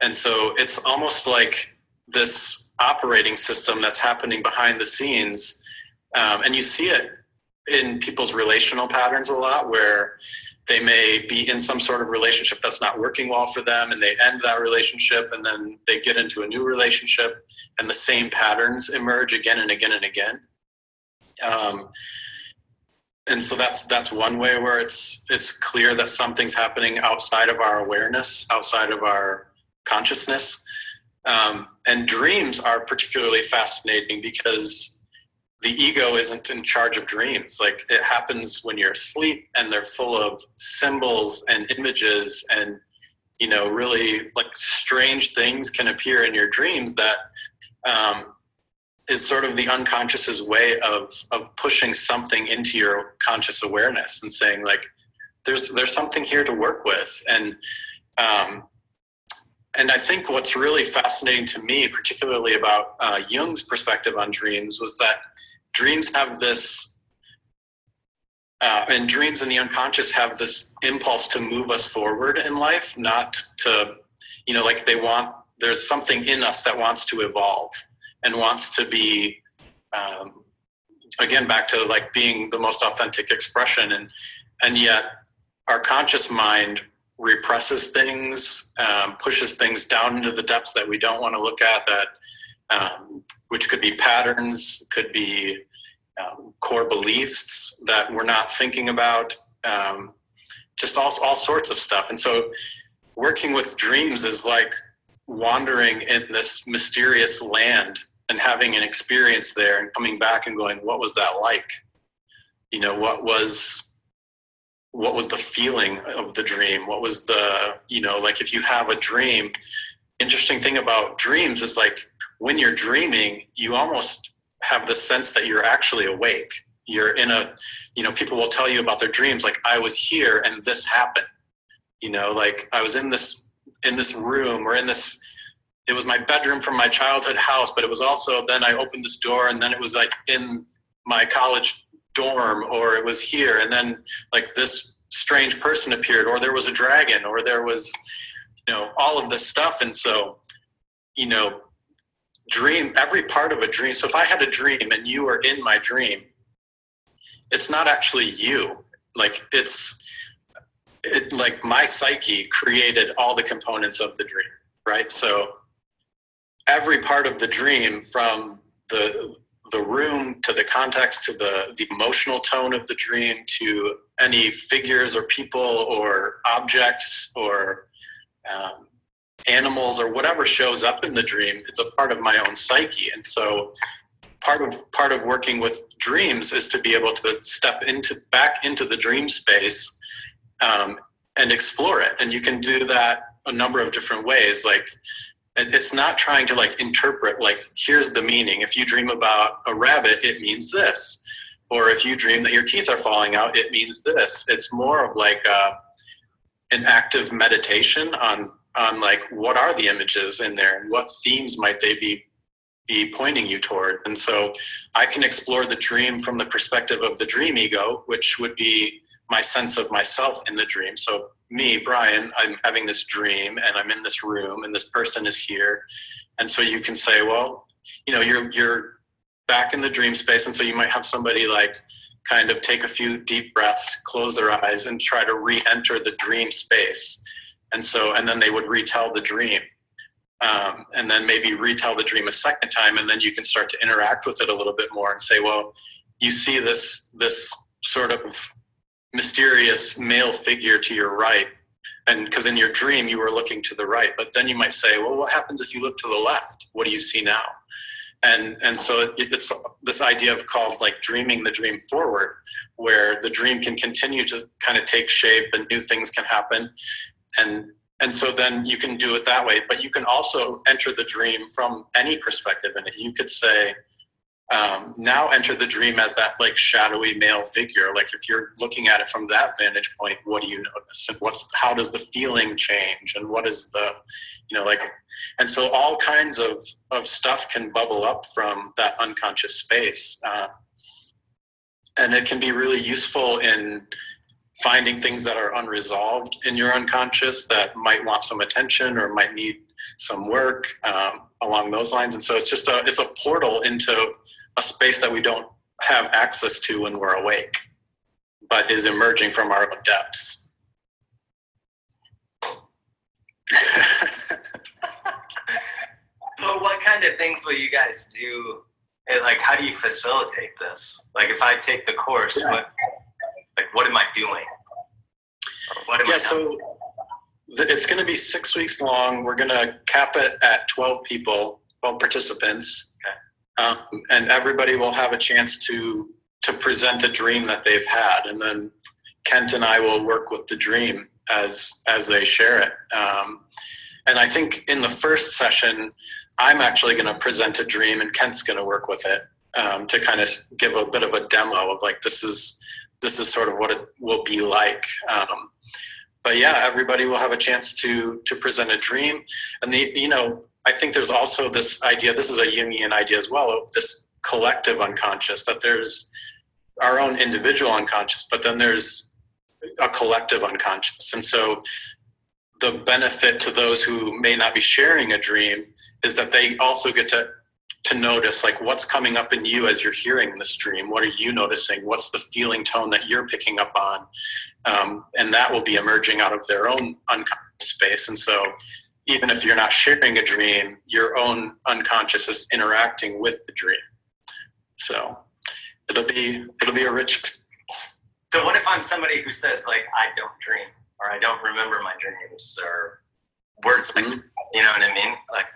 And so it's almost like this operating system that's happening behind the scenes. Um, and you see it in people's relational patterns a lot where they may be in some sort of relationship that's not working well for them and they end that relationship and then they get into a new relationship and the same patterns emerge again and again and again um, and so that's that's one way where it's it's clear that something's happening outside of our awareness outside of our consciousness um, and dreams are particularly fascinating because the ego isn't in charge of dreams. Like it happens when you're asleep and they're full of symbols and images and you know really like strange things can appear in your dreams that um, is sort of the unconscious's way of of pushing something into your conscious awareness and saying like there's there's something here to work with and um, and I think what's really fascinating to me, particularly about uh, Jung's perspective on dreams, was that dreams have this, uh, and dreams in the unconscious have this impulse to move us forward in life, not to, you know, like they want, there's something in us that wants to evolve and wants to be, um, again, back to like being the most authentic expression. And, and yet our conscious mind represses things, um, pushes things down into the depths that we don't want to look at. That um, which could be patterns, could be um, core beliefs that we're not thinking about, um, just all all sorts of stuff. And so, working with dreams is like wandering in this mysterious land and having an experience there and coming back and going, what was that like? You know, what was what was the feeling of the dream? What was the you know like if you have a dream interesting thing about dreams is like when you're dreaming you almost have the sense that you're actually awake. You're in a you know people will tell you about their dreams like i was here and this happened. You know like i was in this in this room or in this it was my bedroom from my childhood house but it was also then i opened this door and then it was like in my college dorm or it was here. And then like this strange person appeared or there was a dragon or there was you know all of this stuff. And so you know dream every part of a dream. So if i had a dream and you were in my dream it's not actually you. Like it's it, like my psyche created all the components of the dream right? So every part of the dream from the the room to the context to the the emotional tone of the dream to any figures or people or objects or um, animals or whatever shows up in the dream it's a part of my own psyche. And so part of part of working with dreams is to be able to step into back into the dream space um, and explore it. And you can do that a number of different ways like it's not trying to like interpret like here's the meaning. If you dream about a rabbit it means this. Or if you dream that your teeth are falling out it means this. It's more of like a, uh, an active meditation on on like what are the images in there and what themes might they be be pointing you toward. And so i can explore the dream from the perspective of the dream ego which would be my sense of myself in the dream. So me, Brian, I'm having this dream and I'm in this room and this person is here. And so you can say, well, you know, you're you're back in the dream space. And so you might have somebody like kind of take a few deep breaths, close their eyes, and try to re-enter the dream space. And so, and then they would retell the dream. Um, and then maybe retell the dream a second time, and then you can start to interact with it a little bit more and say, well, you see this this sort of mysterious male figure to your right and because in your dream you were looking to the right but then you might say well what happens if you look to the left? What do you see now? And and so it, it's this idea of called like dreaming the dream forward where the dream can continue to kind of take shape and new things can happen. And and so then you can do it that way but you can also enter the dream from any perspective in it. You could say um, now enter the dream as that like shadowy male figure. Like if you're looking at it from that vantage point what do you notice? And what's how does the feeling change? And what is the you know like and so all kinds of of stuff can bubble up from that unconscious space uh, and it can be really useful in finding things that are unresolved in your unconscious that might want some attention or might need some work um, along those lines. And so it's just a it's a portal into a space that we don't have access to when we're awake, but is emerging from our own depths. so what kind of things will you guys do and like how do you facilitate this like if i take the course yeah. what like what am i doing yeah so it's going to be six weeks long. We're going to cap it at 12 people, 12 participants. Um, and everybody will have a chance to to present a dream that they've had, and then Kent and I will work with the dream as as they share it. Um, and I think in the first session, I'm actually going to present a dream, and Kent's going to work with it um, to kind of give a bit of a demo of like this is this is sort of what it will be like. But yeah, everybody will have a chance to to present a dream, and the you know I think there's also this idea. This is a Jungian idea as well of this collective unconscious that there's our own individual unconscious, but then there's a collective unconscious, and so the benefit to those who may not be sharing a dream is that they also get to to notice like what's coming up in you as you're hearing the stream? What are you noticing? What's the feeling tone that you're picking up on? Um, and that will be emerging out of their own unconscious space. And so even if you're not sharing a dream your own unconscious is interacting with the dream. So it'll be it'll be a rich experience. So what if I'm somebody who says like I don't dream or I don't remember my dreams or Mhm. you know what I mean? Like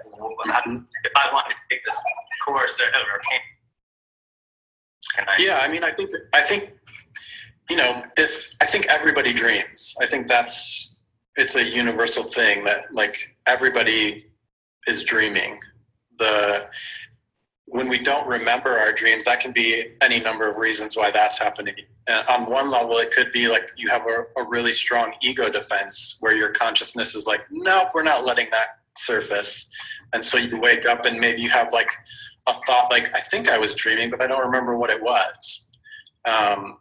Mhm. if I wanted to take this course or, can, can I? yeah i mean i think i think you know if i think everybody dreams i think that's it's a universal thing that like everybody is dreaming the when we don't remember our dreams that can be any number of reasons why that's happening. Uh, on one level it could be like you have a, a really strong ego defense where your consciousness is like nope we're not letting that surface. And so you wake up and maybe you have like a thought like i think i was dreaming but i don't remember what it was. Um,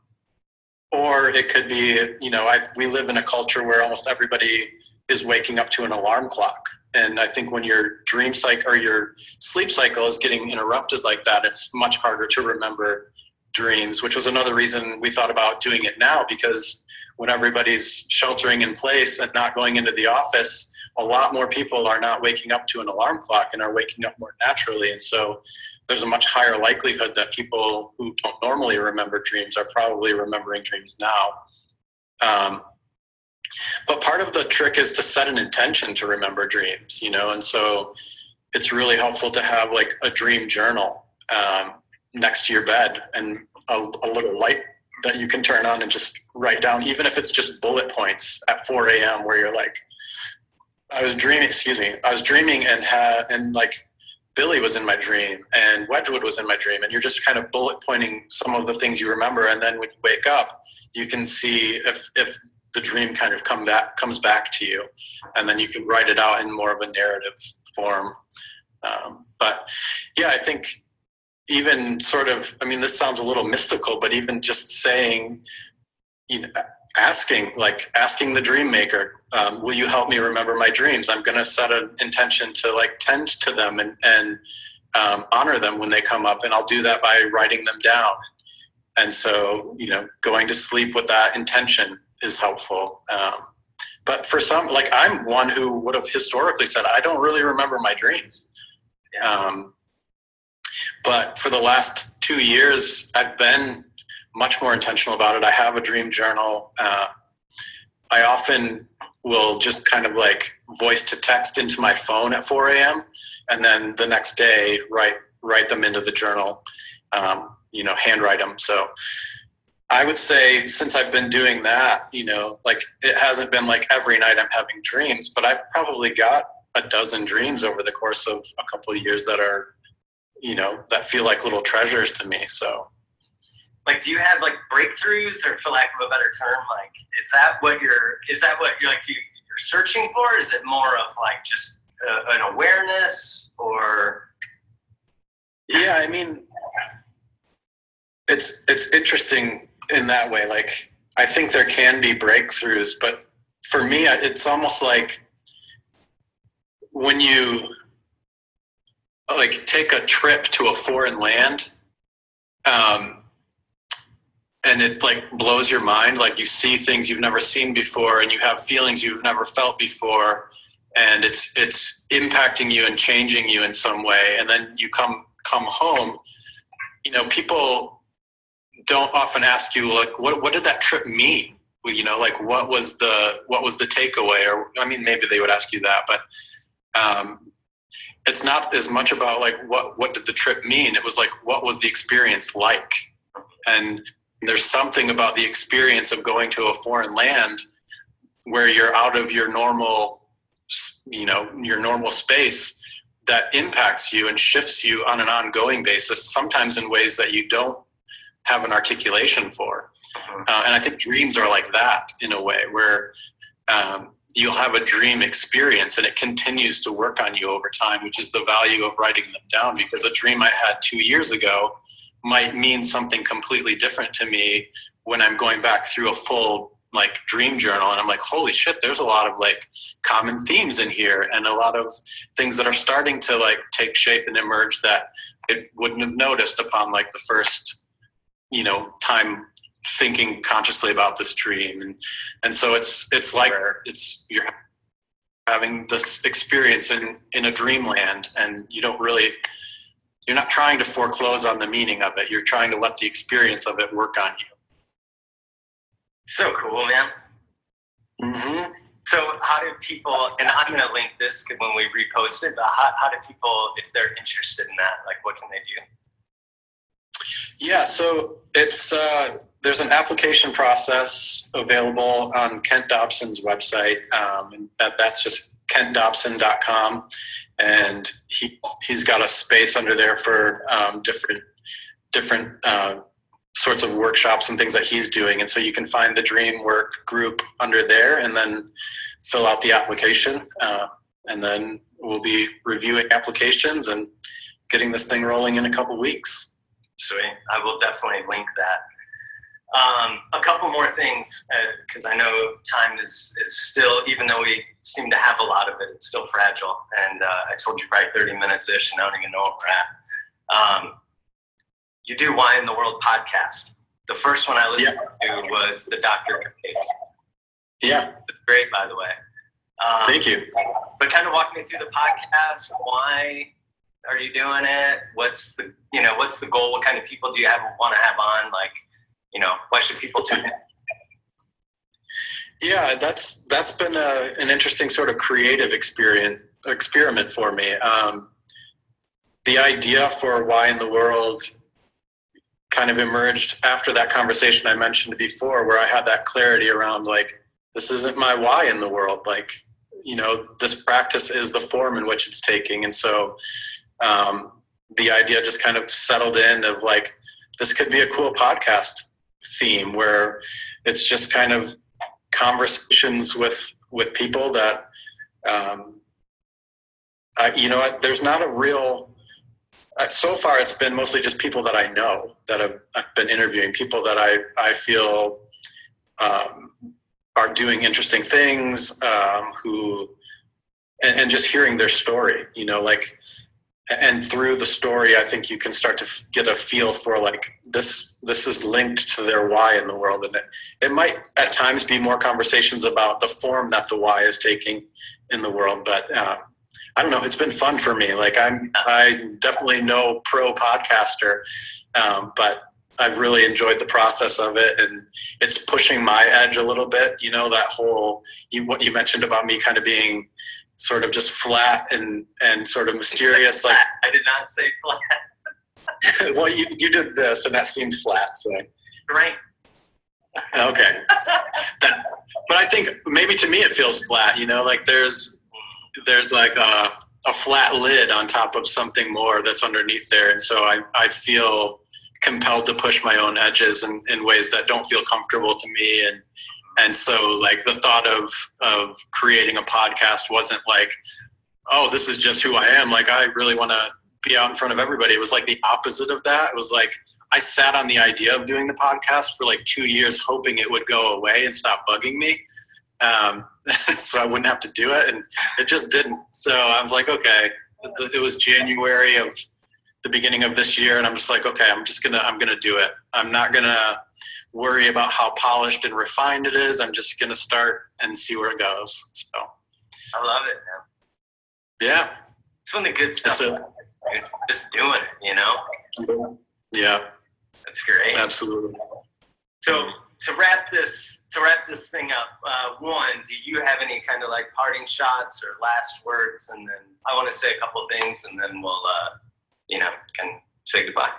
or it could be you know i we live in a culture where almost everybody is waking up to an alarm clock and i think when your dream cycle or your sleep cycle is getting interrupted like that it's much harder to remember dreams which was another reason we thought about doing it now because when everybody's sheltering in place and not going into the office a lot more people are not waking up to an alarm clock and are waking up more naturally. And so there's a much higher likelihood that people who don't normally remember dreams are probably remembering dreams now. Um, but part of the trick is to set an intention to remember dreams you know and so it's really helpful to have like a dream journal um, next to your bed and a, a little light that you can turn on and just write down even if it's just bullet points at 4 a.m where you're like I was dreaming. Excuse me. I was dreaming and had and like Billy was in my dream and Wedgwood was in my dream, and you're just kind of bullet pointing some of the things you remember, and then when you wake up, you can see if if the dream kind of come back comes back to you, and then you can write it out in more of a narrative form. Um, but yeah, I think even sort of. I mean, this sounds a little mystical, but even just saying, you know asking like asking the dream maker um, will you help me remember my dreams i'm going to set an intention to like tend to them and and um, honor them when they come up and i'll do that by writing them down and so you know going to sleep with that intention is helpful um, but for some like i'm one who would have historically said i don't really remember my dreams um, but for the last two years i've been much more intentional about it. I have a dream journal. Uh, I often will just kind of like voice to text into my phone at 4 a.m. and then the next day write write them into the journal. Um, you know, handwrite them. So I would say since I've been doing that, you know, like it hasn't been like every night I'm having dreams, but I've probably got a dozen dreams over the course of a couple of years that are, you know, that feel like little treasures to me. So Like, do you have like breakthroughs, or for lack of a better term, like is that what you're is that what you're like you, you're searching for? Is it more of like just uh, an awareness, or Yeah, I mean, it's it's interesting in that way. Like, I think there can be breakthroughs, but for me, it's almost like when you like take a trip to a foreign land, um, and it like blows your mind. Like you see things you've never seen before, and you have feelings you've never felt before, and it's it's impacting you and changing you in some way. And then you come come home, you know, people don't often ask you like, what what did that trip mean? You know, like what was the what was the takeaway? Or I mean, maybe they would ask you that, but um, it's not as much about like what what did the trip mean. It was like what was the experience like, and there's something about the experience of going to a foreign land where you're out of your normal you know your normal space that impacts you and shifts you on an ongoing basis sometimes in ways that you don't have an articulation for. Uh, and i think dreams are like that in a way where um, you'll have a dream experience and it continues to work on you over time, which is the value of writing them down because a dream I had two years ago might mean something completely different to me when I'm going back through a full like dream journal and I'm like, holy shit, there's a lot of like common themes in here and a lot of things that are starting to like take shape and emerge that it wouldn't have noticed upon like the first, you know, time thinking consciously about this dream. And and so it's it's like it's you're having this experience in in a dreamland and you don't really you're not trying to foreclose on the meaning of it. You're trying to let the experience of it work on you. So cool, man. Mm-hmm. So how do people, and I'm going to link this when we repost it, but how, how do people, if they're interested in that, like what can they do? Yeah, so it's, uh, there's an application process available on Kent Dobson's website, um, and that, that's just kentdobson.com. And he, he's got a space under there for um, different, different uh, sorts of workshops and things that he's doing. And so you can find the Dream Work group under there and then fill out the application. Uh, and then we'll be reviewing applications and getting this thing rolling in a couple weeks. Sweet. I will definitely link that. Um, a couple more things, because uh, I know time is, is still, even though we seem to have a lot of it, it's still fragile. And uh, I told you probably 30 minutes ish, and I don't even know where we're at. Um, you do Why in the World podcast. The first one I listened yeah. to was the Dr. case. Yeah. Great, by the way. Um, Thank you. But kind of walk me through the podcast. Why are you doing it? What's the you know what's the goal? What kind of people do you have want to have on? Like, you know, why should people tune in? Yeah, that's that's been a, an interesting sort of creative experience experiment for me. Um, the idea for why in the world kind of emerged after that conversation I mentioned before, where I had that clarity around like, this isn't my why in the world. Like, you know, this practice is the form in which it's taking. And so um, the idea just kind of settled in of like, this could be a cool podcast theme where it's just kind of conversations with with people that um, I, you know there's not a real uh, so far it's been mostly just people that I know that have I've been interviewing, people that I, I feel um, are doing interesting things, um, who, and, and, just hearing their story, you know, like, and through the story, I think you can start to f- get a feel for like this, this is linked to their why in the world. And it, it might at times be more conversations about the form that the why is taking in the world, but uh, I don't know. It's been fun for me. Like I'm, I definitely no pro podcaster, um, but I've really enjoyed the process of it, and it's pushing my edge a little bit. You know, that whole you, what you mentioned about me kind of being sort of just flat and and sort of mysterious. Like I did not say flat. well, you you did this, and that seemed flat. So right. Okay. that, but I think maybe to me it feels flat. You know, like there's there's like a, a flat lid on top of something more that's underneath there. And so I, I feel compelled to push my own edges in, in ways that don't feel comfortable to me. And, and so like the thought of, of creating a podcast wasn't like, oh, this is just who I am. Like I really want to be out in front of everybody. It was like the opposite of that. It was like I sat on the idea of doing the podcast for like two years, hoping it would go away and stop bugging me um, so I wouldn't have to do it, and it just didn't. So I was like, okay, it was January of the beginning of this year, and I'm just like, okay, I'm just gonna, I'm gonna do it. I'm not gonna worry about how polished and refined it is. I'm just gonna start and see where it goes. So I love it, man. Yeah, it's one of the good stuff. A, just doing it, you know. Yeah, that's great. Absolutely. So to wrap this to wrap this thing up, uh, one, do you have any kind of like parting shots or last words? And then I want to say a couple things, and then we'll, uh, you know, can say goodbye.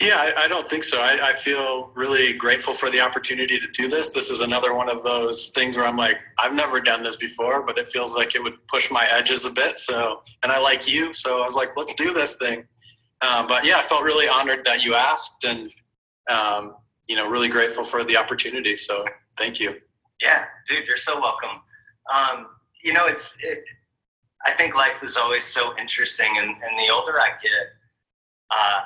Yeah, I, I don't think so. I, I, feel really grateful for the opportunity to do this. This is another one of those things where I'm like, I've never done this before, but it feels like it would push my edges a bit. So, and I like you, so I was like, let's do this thing. Uh, but yeah, I felt really honored that you asked, and um, you know, really grateful for the opportunity. So thank you. Yeah, dude, you're so welcome. Um, you know, it's. It, I think life is always so interesting, and, and the older I get, uh,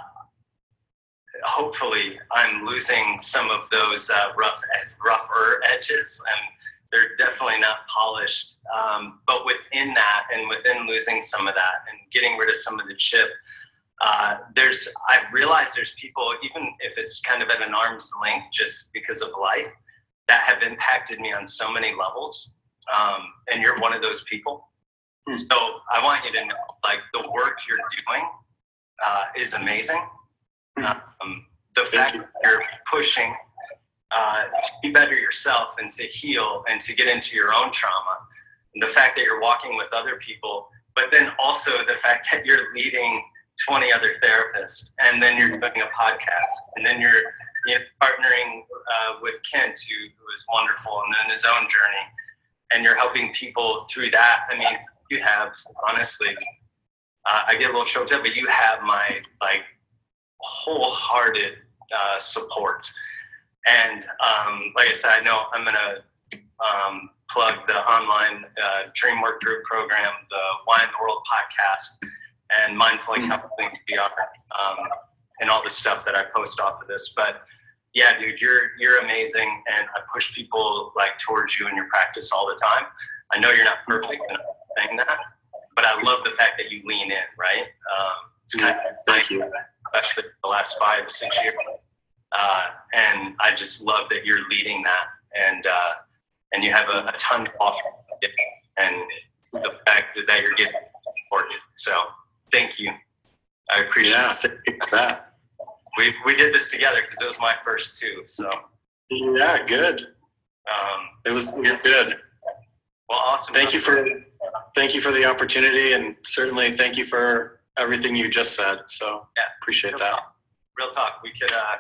hopefully, I'm losing some of those uh, rough, ed- rougher edges, and they're definitely not polished. Um, but within that, and within losing some of that, and getting rid of some of the chip, uh, there's I've realized there's people, even if it's kind of at an arm's length, just because of life, that have impacted me on so many levels. Um, and you're one of those people. Hmm. So I want you to know, like the work you're doing uh, is amazing. Um, the fact that you're pushing uh, to be better yourself and to heal and to get into your own trauma, and the fact that you're walking with other people, but then also the fact that you're leading 20 other therapists, and then you're doing a podcast, and then you're you know, partnering uh, with Kent, who, who is wonderful, and then his own journey, and you're helping people through that. I mean, you have honestly, uh, I get a little choked up, but you have my like wholehearted uh, support. And um, like I said, I know I'm gonna um, plug the online uh, Dream Work Group program, the Why in the World podcast, and Mindfully Mm. Counseling GR, um, and all the stuff that I post off of this. But yeah, dude, you're you're amazing, and I push people like towards you in your practice all the time. I know you're not perfect in saying that, but I love the fact that you lean in, right? Um, kind of Thank you. especially the last five, six years. Uh, and I just love that you're leading that, and uh, and you have a, a ton to offer, and the fact that you're getting supported. So thank you. I appreciate Yeah, it. thank you for that. We we did this together because it was my first too. So Yeah, good. um, It was good. well, awesome. Thank you for thank you for the opportunity, and certainly thank you for everything you just said. So Yeah. appreciate that. real talk. We could uh,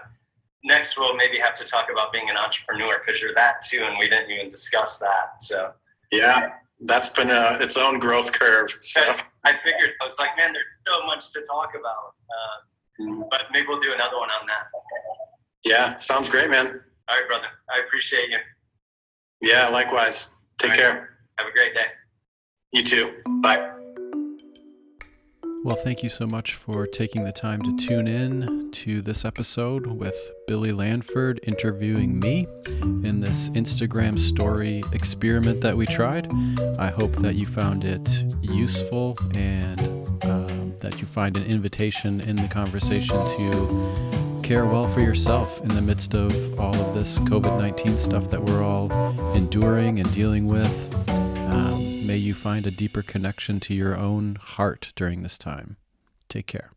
next we'll maybe have to talk about being an entrepreneur because you're that too, and we didn't even discuss that. So. Yeah, that's been a, its own growth curve. So I figured I was like, man, there's so much to talk about. Uh, but maybe we'll do another one on that. yeah, sounds great, man. All right, brother. I appreciate you. Yeah, likewise. Take right. care. Have a great day. You too. Bye. Well, thank you so much for taking the time to tune in to this episode with Billy Lanford interviewing me in this Instagram story experiment that we tried. I hope that you found it useful and um, that you find an invitation in the conversation to care well for yourself in the midst of all of this COVID 19 stuff that we're all enduring and dealing with. Um, may you find a deeper connection to your own heart during this time. Take care.